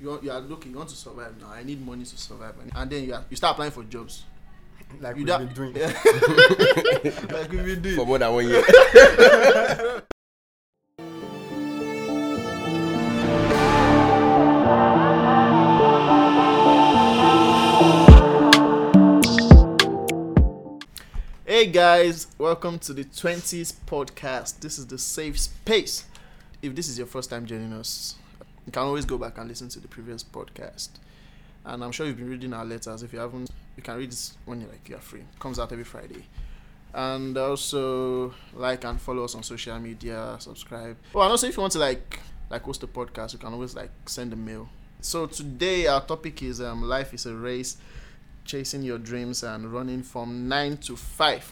you want, you are looking, you want to survive now. I need money to survive, and, and then you are, you start applying for jobs. Like You we've da- been doing. like we do. For more than one year. Hey guys, welcome to the 20s podcast. This is the safe space. If this is your first time joining us, you can always go back and listen to the previous podcast. And I'm sure you've been reading our letters. If you haven't, you can read this when you're like you're free. It comes out every Friday. And also like and follow us on social media, subscribe. Oh, and also if you want to like like host a podcast, you can always like send a mail. So today our topic is um life is a race chasing your dreams and running from nine to five.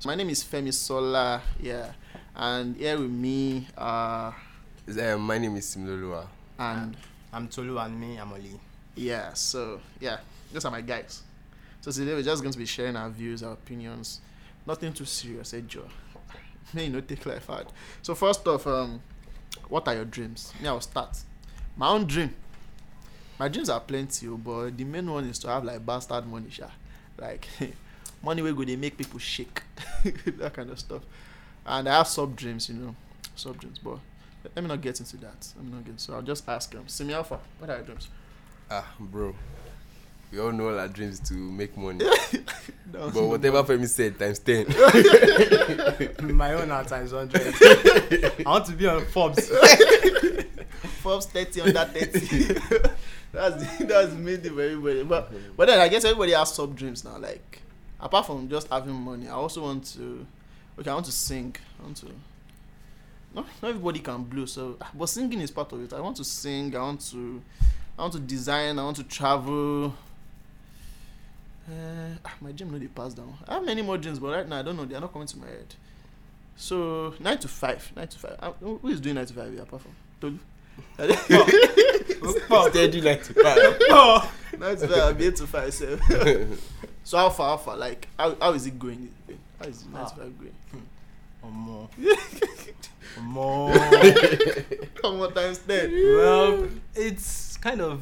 So my name is Femi Sola, yeah, and here with me are Um, my name is Simlolua. and I'm Tolu and me, I'm Oli. yeah, so yeah, those are my guys. So today we're just going to be sharing our views, our opinions, nothing too serious, eh, Joe. May you not take life hard. So first off, um, what are your dreams? Me, I'll start. My own dream. My dreams are plenty, oh, but the main one is to have like bastard money, sha. Like money where go they make people shake, that kind of stuff. And I have sub dreams, you know, sub dreams. But let me not get into that. Let me not get. So I'll just ask them. Simi Alpha, what are your dreams? Ah, bro. We all know our dreams to make money. But whatever Femi said, times 10. My own are times 100. I want to be on Forbes. Forbes 30 under 30. that's the, that's the main thing for everybody. But but then I guess everybody has sub dreams now. Like apart from just having money, I also want to okay, I want to sing. I want to not, not everybody can blow, so but singing is part of it. I want to sing, I want to I want to design, I want to travel. Uh, ah, my dream no dey pass down. I have many more dreams, but right now I don't know. They are not coming to my head. So nine to five, nine to five. Uh, who is doing nine to five here apart from Tolu? Steady like to pass. oh. nine to five, I'll be eight to five. So, so how far, how far? Like how, how is it going? How is it nine to Ah. five going? Or more. Or more. Come on, times ten. well, it's kind of,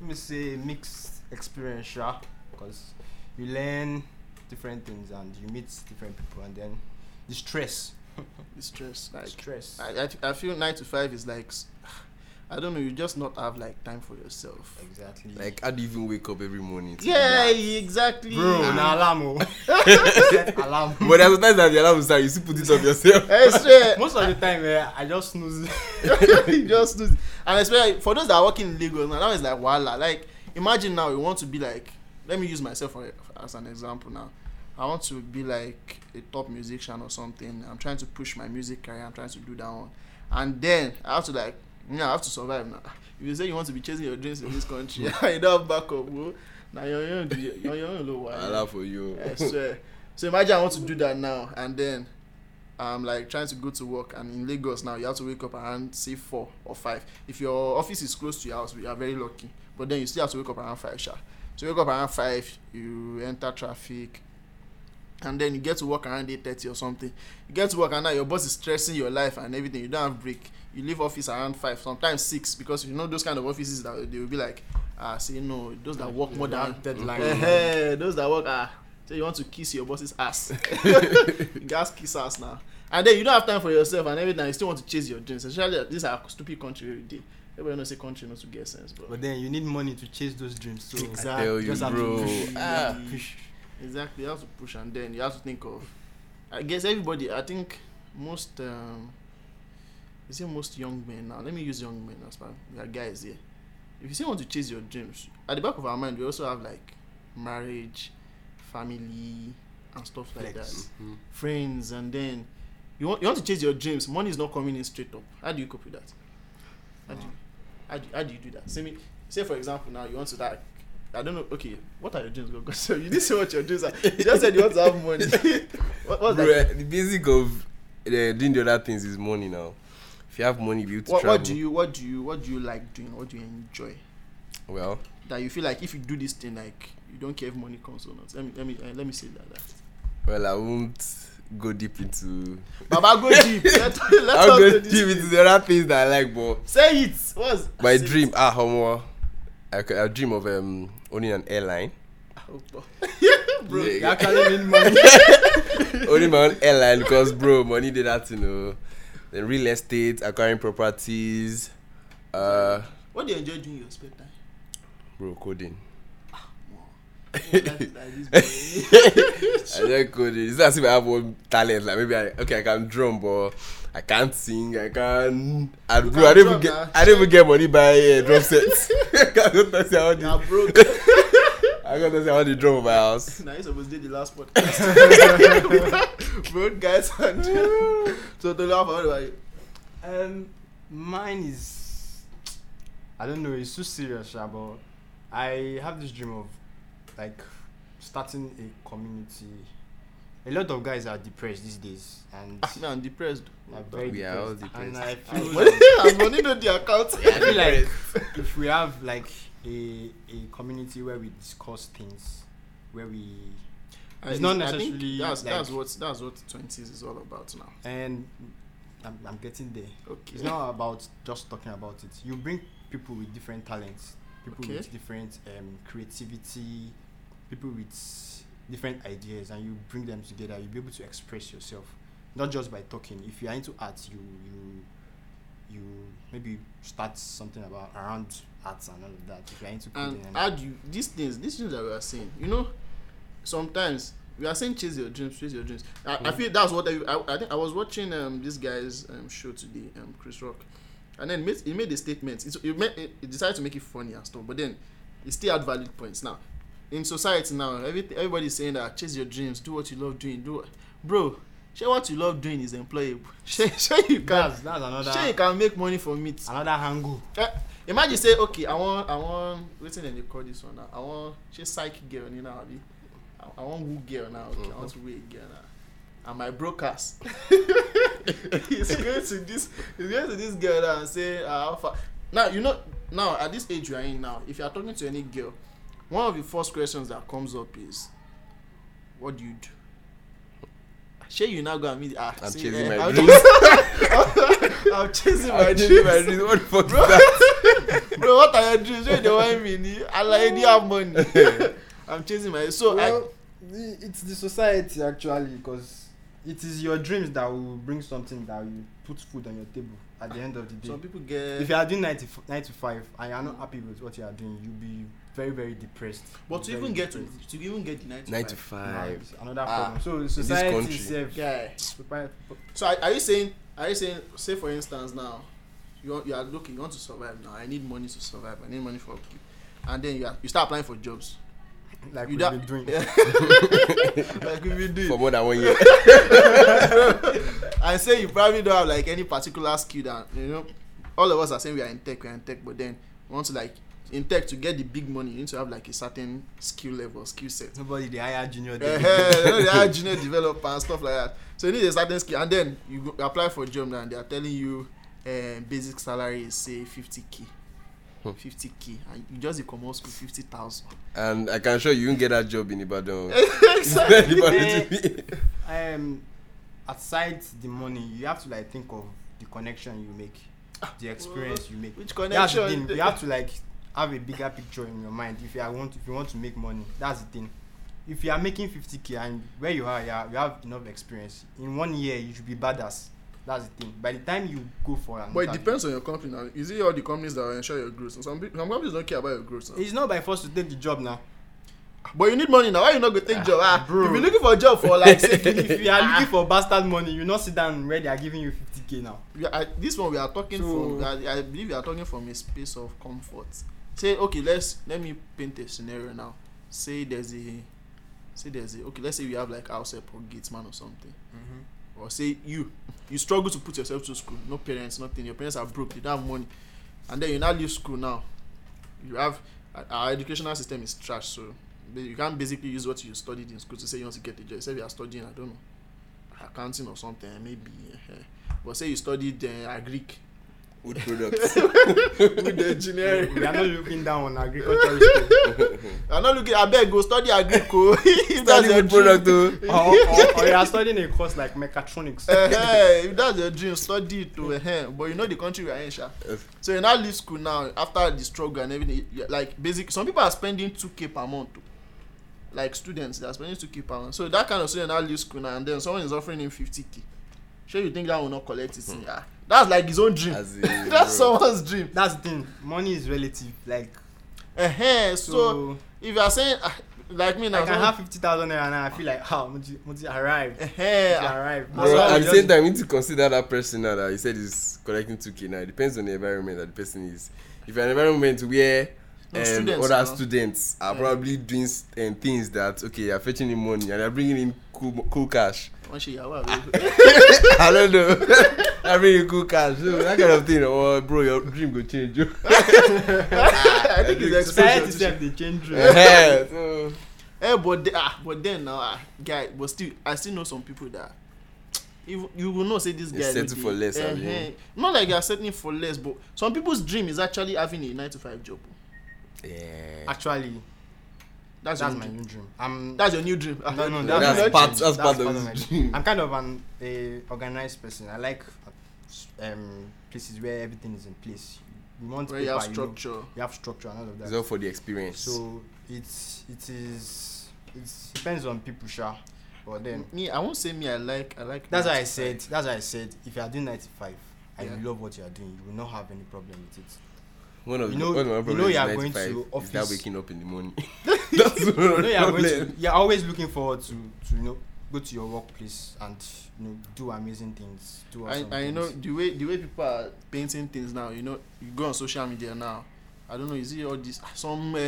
let me say, mixed experience, sure. Because you learn different things and you meet different people and then the stress. The stress, like stress. I, I, I feel nine to five is like I don't know. You just not have like time for yourself. Exactly. like, how do you even wake up every morning? Yeah, exactly. Bro, na alarm. Alarm. But there's sometimes that the alarm will start, you still put it on yourself. I swear. Most of the time, eh, I just snooze. you just lose. And especially for those that are working in Lagos now, now it's like voila. Like imagine now you want to be like let me use myself for, as an example now. I want to be like a top musician or something. I'm trying to push my music career. I'm trying to do that one, and then I have to like, yeah, I have to survive now. If you say you want to be chasing your dreams in this country, you don't have backup, bro. Now you're young, you're young, low Allah for you. I swear. So imagine I want to do that now, and then I'm like trying to go to work, and in Lagos now you have to wake up around say four or five. If your office is close to your house, you are very lucky. But then you still have to wake up around five, sha. So you wake up around five, you enter traffic, and then you get to work around eight thirty or something. You get to work and now your boss is stressing your life and everything. You don't have break. You leave office around five, sometimes six, because you know those kind of offices that they will be like, ah, say no, those that work more than deadline. Eh, those that work ah so you want to kiss your boss's ass you gats kiss ass now and then you don't have time for yourself and everything you still want to chase your dreams especially this are stupid country we dey everybody know say country no to get sense bro But then you need money to chase those dreams. So Exactly. I tell you, just have to bro. push. Ah. push. exactly you have to push and then you have to think of i guess everybody i think most um you see most young men now let me use young men as well we are guys here if you you want to chase your dreams at the back of our mind we also have like marriage family and stuff like Flex. that Mhm. friends and then you want you want to chase your dreams money is not coming in straight up how do you cope with that how do you how do, how do you do that say me say for example now you want to like I don't know. Okay, what are your dreams? So you didn't say what your dreams are. You just said you want to have money. what, what's Bro, that? the basic of uh, doing the other things is money now. If you have money, you'll be able to What, travel. what do you what do you what do you like doing? What do you enjoy? Well, That you feel like if you do this thing, like you don't care if money comes or not. Let me let me uh, let me say like that. well, I won't go deep into. Baba go deep. Let, let I'll go deep this. into thing. the other things that I like, but Say it. What's my say dream, it. ah, homo, I dream of um owning an airline. Oh, bro. bro. You actually need money. owning my own airline because, bro, money did that, you know. Then real estate, acquiring properties, uh, What do you enjoy doing in your spare time? bro, coding. Like- like this boy. I like coding. It's not as if I have one talent. Like maybe I okay, I can drum, but I can't sing. I can. You bro, can I don't even get. now. I don't even get money by uh, drum sets. I can't go I want Nah, bro. I got to say I want the drum of my house. now you supposed to do the last podcast. bro, guys, and so to laugh about it. Um, mine is I don't know. It's too serious, but I have this dream of like starting a community. A lot of guys are depressed these days, and Ah, man, I'm depressed. are very We are all depressed. And. I feel like, I'm to the account. I feel like if we have like a a community where we discuss things, where we It's not I think necessarily That's like- that's what that's what twenties is all about now. and I'm, I'm getting there. Okay. It's not about just talking about it. You bring people with different talents, people Okay. with different um, creativity, people with different ideas, and you bring them together. You'll be able to express yourself, not just by talking. If you are into art, you you you maybe start something about around arts and all of that. If you are into and coding, and how do you these things these things that we are saying you know sometimes we are saying chase your dreams chase your dreams i, I Mhm. feel that's what I, I i think i was watching um this guy's um show today um chris rock and then made, he made a statement it's, he, made, he decided to make it funny and stuff but then he still had valid points now in society now every, everybody's saying that chase your dreams do what you love doing do bro share what you love doing is employable. Share, share you can that's that's another share you can make money from it. another angle. Eh, imagine say okay i wan i wan wetin dem dey call this one now? I wan ṣe psych girl ni now abi? I- wan woo girl now okay i want to woo a girl now. And my brokers he's going to this he's going to this girl now and say ah how far? Now you know now at this age you are in now if you are talking to any girl one of the first questions that comes up is what do you do shey you now go and meet ah I'm see, chasing eh, my I'm dreams. i'm chasing my I'm dreams chasing my dreams. What the fuck is that? bro what are your dreams wey you dey whine me ni alaye dey have money i'm chasing my so well, the, it's the society actually because it is your dreams that will bring something that will put food on your table at the end of the day. some people get if you are doing 90, 9 to 5 and you are not happy with what you are doing, you'll be very, very depressed. but to even get to depressed. to even get the nine to Nine to five five. it's another Ah, problem. So this society country. itself. guy prepare- so are, are you saying are you saying say for instance now you want you are looking you want to survive now i need money to survive i need money for upkeep and then you are you start applying for jobs like You we've da- been doing. like we've been doing For more than one year. and say you probably don't have like any particular skill that you know all of us are saying we are in tech we are in tech but then we want to like in tech to get the big money you need to have like a certain skill level skill set Nobody they hire junior. uh, there. you they are junior developer and stuff like that so you need a certain skill and then you go apply for a job now and they are telling you uh, basic salary is say 50k Hmm. 50k and you just dey comot school 50000 And I can show you, you won't get that job in Ibadan. exactly Ibadan um, aside the money, you have to like think of the connection you make, the experience you make. which That's the connection thing. You have to like have a bigger picture in your mind if you are want if you want to make money. That's the thing. If you are making 50k and where you are, you, are, you have enough experience. In one year, you should be badass. That's the thing. By the time you go for an but it depends on your company now is it all the companies that will ensure your growth some some companies don't care about your growth now. It's not by force to take the job now. but you need money now why you not go take job ah bro. you be looking for job for like say if you are looking for bastard money, you not sit down where they are giving you 50k now. we are, this one we are talking So- from I, I believe we are talking from a space of comfort say okay let's let me paint a scenario now. Say there's a say there's a okay let's say we have like house help or gatesman or something. Or say you you struggle to put yourself to school no parents nothing your parents are broke you don't have money. And then you now leave school now. You have our- educational system is trash so you can't basically use what you studied in school to say you want to get a job. Say you are studying i don't know accounting or something maybe uh, but say you studied uh, agric wood products. the engineering. we are not looking down on agriculture. I'm not looking. I beg go study agrico. that's Study your wood dream, product though. or, or, or you are studying a course like mechatronics. uh, if that's your dream, study it to uh, But you know the country we are in, sha. So you now leave school now after the struggle and everything. Like basic, some people are spending two k per month. oh. Like students, they are spending two k per month. So that kind of student now leave school now, and then someone is offering him fifty k. Sure, you think that will not collect it? Yeah, that's like his own dream. As in, that's bro. someone's dream. That's the thing. Money is relative. Like Uh-huh. so, So, if you are saying ah, like me now, I can have fifty thousand naira now. I feel like how Muji, Muji arrived. uh Muji arrived. Bro, So at the just- same time, you need to consider that person now that you said is collecting 2k now. It depends on the environment that the person is. If you're in an environment where No, um, students other now. students are Yeah. probably doing s- um, things that, okay, you're fetching in money and they're bringing in cool, cool cash. One shit, yeah, well, I don't know. they're bringing cool cash. So that kind of thing, oh, bro, your dream go change. you. I think it's Society exposure. itself they change. room. Eh, so, Eh, but the, ah, but then now, ah, guy, but still, I still know some people that you you will not say this guy. dey- for less, eh, abi? eh. Not like are settling for less, but some people's dream is actually having a nine to five job. yeah. Actually, That's, that's my dream. new dream. I'm That's your new dream. No, no, That's that's, not part- change. that's part of my his dream. dream. I'm kind of an a organized person. I like um places where everything is in place. You want where you have structure. you have structure and all of that. It's that. all for the experience. So it's it is it depends on people, sure. But then me, I won't say me. I like. I like. that's what I said that's why I said if you are doing 95 and Yeah. you love what you are doing, you will not have any problem with it. One of you the know- one of my you problems know you are going 95 to is that waking up in the morning. That's you know you are going to you're always looking forward to to you know go to your workplace and you know do amazing things. Do awesome I, I know the way the way people are painting things now. You know, you go on social media now. I don't know. You see all this. Some uh,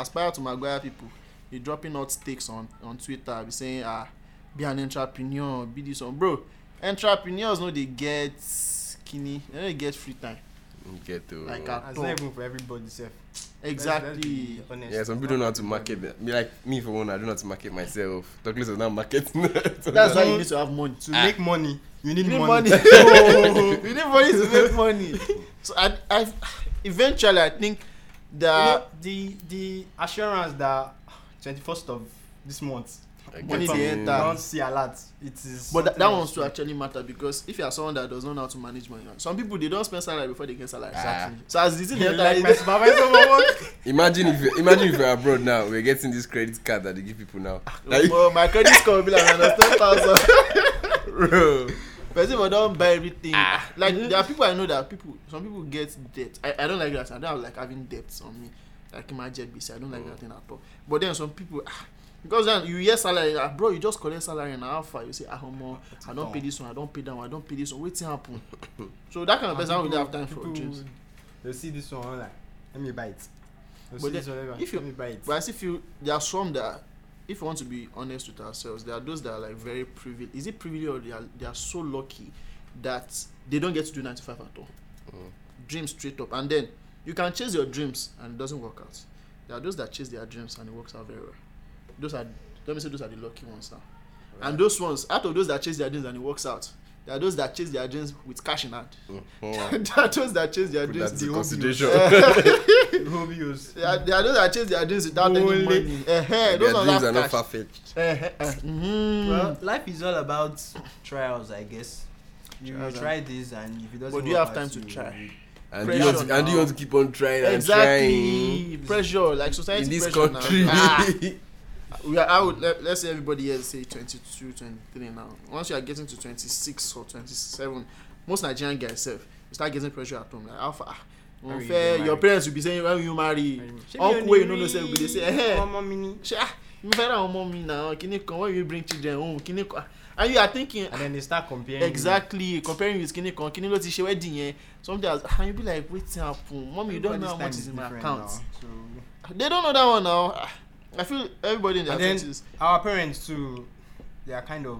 aspire to Maguire people. They dropping out takes on on Twitter. Be saying ah, be an entrepreneur. Be this one, bro. Entrepreneurs know they get skinny. They know they get free time. Get to Like And a- it's not even for everybody, self. Exactly. yeah, some people don't know how to market. them. Me like me for one, I don't know how to market myself. Talk less of now marketing. That's why you need to have money. To ah. make money, you need, You need money. money. Oh. you need money to make money. So I, I, eventually, I think You know, the the assurance that 21st of this month Money from- dey you enter. don't see a lot. It is. But that, something that else. one's to actually matter because if you are someone that does not know how to manage money, some people they don't spend salary before they get salary. Ah. So as the thing they like my supervisor work. imagine if you imagine if you're abroad now, we're getting this credit card that they give people now. Like, well, my credit score will be like minus ten thousand. bro. Person for don't buy everything. Ah. Like there are people I know that people, some people get debt. I, I don't like that. I don't like having debts on me. Like in my jet BC, I don't like Mm. that thing at all. But then some people, ah, because then you hear salary, ah, bro, you just collect salary and how far you say, ah, homo, I don't pay this one, I don't pay that one, I don't pay this one. Waiting happen. so that kind of person I don't really have time for dreams. They see this one like, let me buy it. But see then, this one, if you- let me buy it. But I still feel there are some that, if we want to be honest with ourselves, there are those that are like very privileged. Is it privileged or they are they are so lucky that they don't get to do 95 at all? Mm. Dreams straight up, and then you can chase your dreams and it doesn't work out. There are those that chase their dreams and it works out very well. Those are let me say those are the lucky ones now. And those ones, out of those that chase their dreams and it works out, there are those that chase their dreams with cash in hand. Mhm. there are those that chase their Put dreams that the in whole consideration. Hobios. There are, there are those that chase their dreams without any money. Eh, eh, Their those ones dreams are not cash. far fetched. Eh, mhm. Well, life is all about trials, I guess. You, you Trials and- try this, and if it doesn't But do you have time to you- try? And do, you want to, Pressure and you now. want to keep on trying and Exactly. Pressure, like society in this pressure country? Now. Ah, we are out. Let, let's say everybody here say 22, 23 now. Once you are getting to 26 or 27, most Nigerian guys self, you start getting pressure at home. Like, how far? Will you Unfair. get Your parents will be saying, when will you marry? Uncle you no know say say, Ọmọ mi ni. Ṣé, ah, mi fẹ́ ra àwọn ọmọ mi náà, kíní kan, when you bring children home, kíní kan. And you are thinking, And then they start comparing. exactly comparing with kíní kan kíní ló ti ṣe wedding yẹn something as and you be like wetin happen mummy you don't know how much is in my account they don't know that one now Ah, i feel everybody in their And then- twenties Our parents too, they are kind of.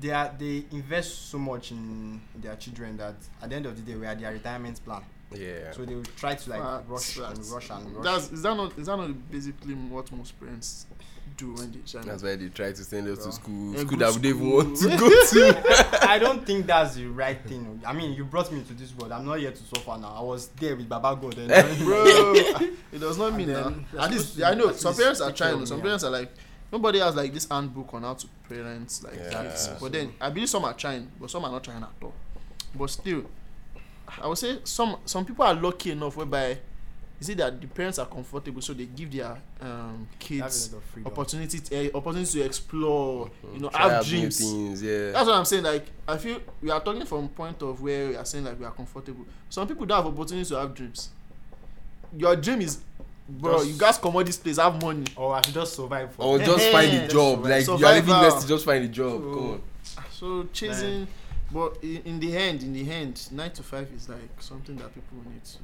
They are they invest so much in their children that at the end of the day we are their retirement plan. Yeah. So they will try to like Facts, rush and rush and rush. that's is that not is that not basically what most parents do when they shine. That's why they try to send us Bro. to school. Yeah, School that we don't want to go to. I don't think that's the right thing. I mean, you brought me to this world. I'm not here to suffer now. I was there with Baba God. And bro. it does not mean And that. then At least supposed I know some parents are take trying. Some parents are like nobody has like this handbook on how to parents like Yeah. kids. But then I believe some are trying, but some are not trying at all. But still, I would say some some people are lucky enough whereby you it that the parents are comfortable, so they give their um, kids a lot of freedom. opportunity to, uh, opportunity to explore. You know, Try have dreams. things, yeah. That's what I'm saying. Like, I feel we are talking from point of where we are saying like we are comfortable. Some people don't have opportunity to have dreams. Your dream is, bro. Just- you guys come out this place, have money. Or I should just survive for. Or just Eh, find eh, a job. Like you are living next to just find a job. So- Come on. So chasing, but in, in the end, in the end, nine to five is like something that people need to.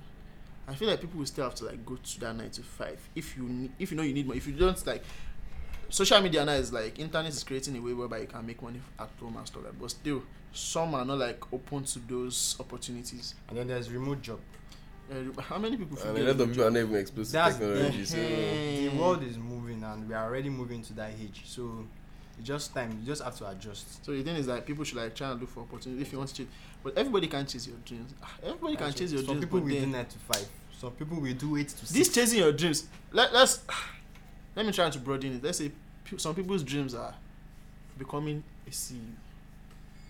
I feel like people will still have to like go to that nine to five if you need, if you know you need more. If you don't like, social media now is like internet is creating a way whereby you can make money at home and stuff like. That. But still, some are not like open to those opportunities. And then there's remote job. Uh, how many people? And a lot of the people are not even exposed to That's- technology. So Eh. The world is moving, and we are already moving to that age. So it's just time. You just have to adjust. So the thing is that people should like try and look for opportunity if you want to chase. But everybody can chase your dreams. Ah, Everybody can chase your Some dreams. people will do nine to five. Some people will do eight to six. this chasing your dreams let, let's let me try to broaden it let's say some people's dreams are becoming a CEO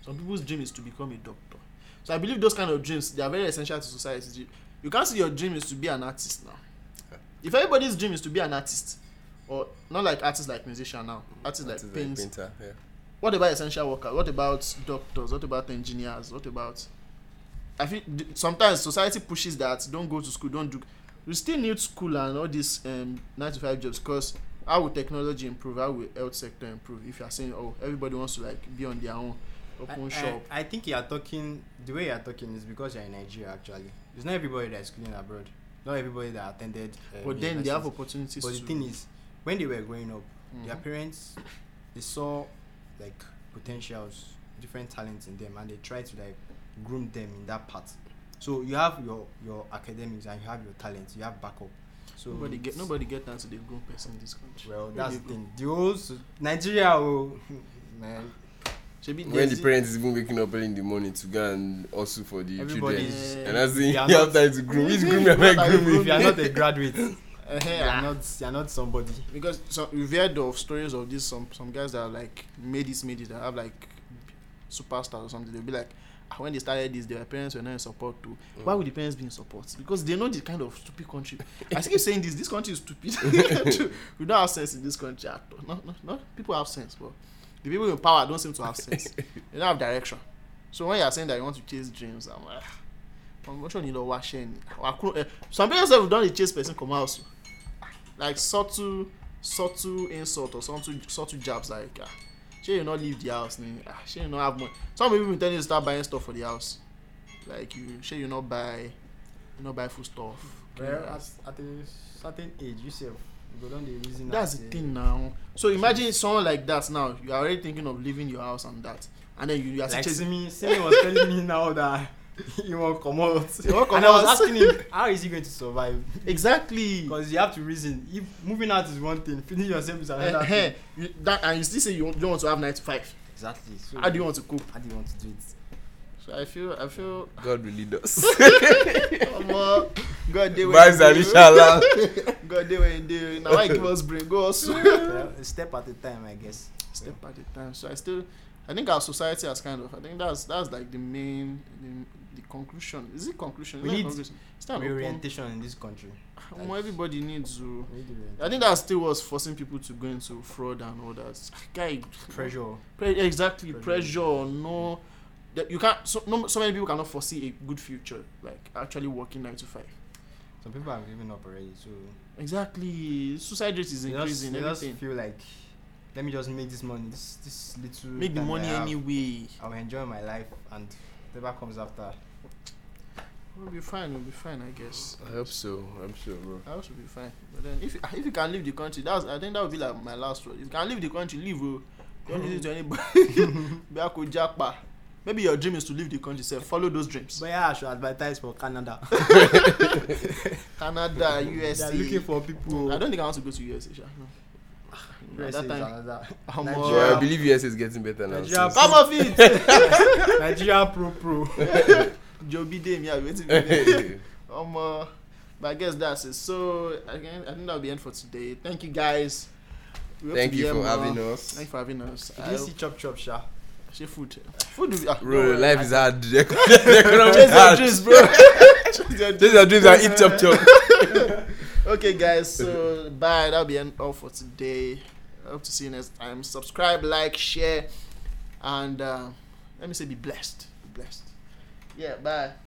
some people's dream is to become a doctor so I believe those kind of dreams they are very essential to society you can't see your dream is to be an artist now if everybody's dream is to be an artist or not like artists like musician now artists like that is paints painter. Yeah. what about essential workers what about doctors what about engineers what about i feel sometimes society pushes that don't go to school don't do we still need school and all these um, nine to five jobs because how will technology improve how will health sector improve if you are saying oh everybody wants to like be on their own open I, shop I, I think you are talking. The way you are talking is because you are in Nigeria. Actually, it's not everybody that is schooling abroad. Not everybody that attended. Uh, but then they have opportunities But the to thing is, when they were growing up, their Mhm. parents they saw like potentials, different talents in them, and they tried to like groom them in that path. So you have your your academics and you have your talents. You have backup. So nobody get nobody get down to the grown person in this country Well, that's the thing. The whole Nigeria, oh, man. When the parents is even waking up early in the morning to go and also for the Everybody children. is. And that's the They you are have time to groom. Which groom am What I are you grooming? If you are not a graduate, you Eh-heh, are ah. not you are not somebody. because so we've heard of stories of this some some guys that are like made this made it that have like superstars or something. They'll be like "Ah, when they started this their parents were not in support too. Mm. why would the parents be in support? Because they know the kind of stupid country. I keep saying this this country is stupid. We don't have sense in this country at all. No no no people have sense but the people in power don't seem to have sense. They don't have direction. So when you are saying that you want to chase dreams i'm like "Ah, promotion you know washing some people sef don dey chase person comot house like subtle subtle insult or subtle subtle jabs like ah shey you no leave the house ni ah shey you no have money some people bin tell you to start buying stuff for the house like you shey you no buy you no buy food stuff. Well, at, at a certain age, you self, you go down the reason. that's the a- thing now so imagine someone like that now you are already thinking of leaving your house and that and then you you are still Like chasing Simi, Simi was telling me now that he won't come out. He won't and I was asking him, how is he going to survive? exactly Because you have to reason. If moving out is one thing, feeding yourself is another Eh, thing. eh, you, that and you still say you don't want to have nine to five Exactly. So how do you want to cope how do you want to do it? so i feel i feel God really does. omo god dey Vibes and inshallah. god dey when you dey na why you give us brain go hustle well, a step at a time, I guess. step at a time so i still i think our society has kind of i think that's that's like the main the, the conclusion. Is it conclusion? We need conclusion? It's not Reorientation in this country. Ah, omo everybody needs to i think that still was forcing people to go into fraud and all that. Guy pressure. Pre- exactly Pressure. pressure, no. That you can't so, no, so many people cannot foresee a good future like actually working nine to five. Some people have given up already, so exactly. Suicide rate is just, increasing just everything. feel like, let me just make this money, this this little. make the money have, anyway I'll enjoy my life, and whatever comes after. we'll be fine we'll be fine i guess I hope so. I'm sure, bro. I hope we'll be fine but then if if you can leave the country that's i think that would be like my last word if you can leave the country leave oh don't listen to anybody Biako japa maybe your dream is to leave the country sef follow those dreams But yeah, I should advertise for Canada. canada USA. they usa are looking for people. I don't think I want to go to USA. Sha. No. At USA time, another. I'm, Nigeria. Bro, I believe US is getting better now. Nigeria so- come off it. Nigeria Pro Pro. Joe B. Dame, yeah, waiting. for Um, uh, but I guess that's it. So again, I think that'll be end for today. Thank you guys. Thank you for more. having us. Thank you for having us. Did I you see Chop Chop Sha? say food. Food will be. Ah, Bro, don't life I- is hard. The economy Chase is your hard. dreams, bro. Chase your dreams and eat chop chop. okay guys so bye that'll be end all for today I hope to see you next time. Subscribe like share and uh, let me say be blessed. Be blessed. Yeah bye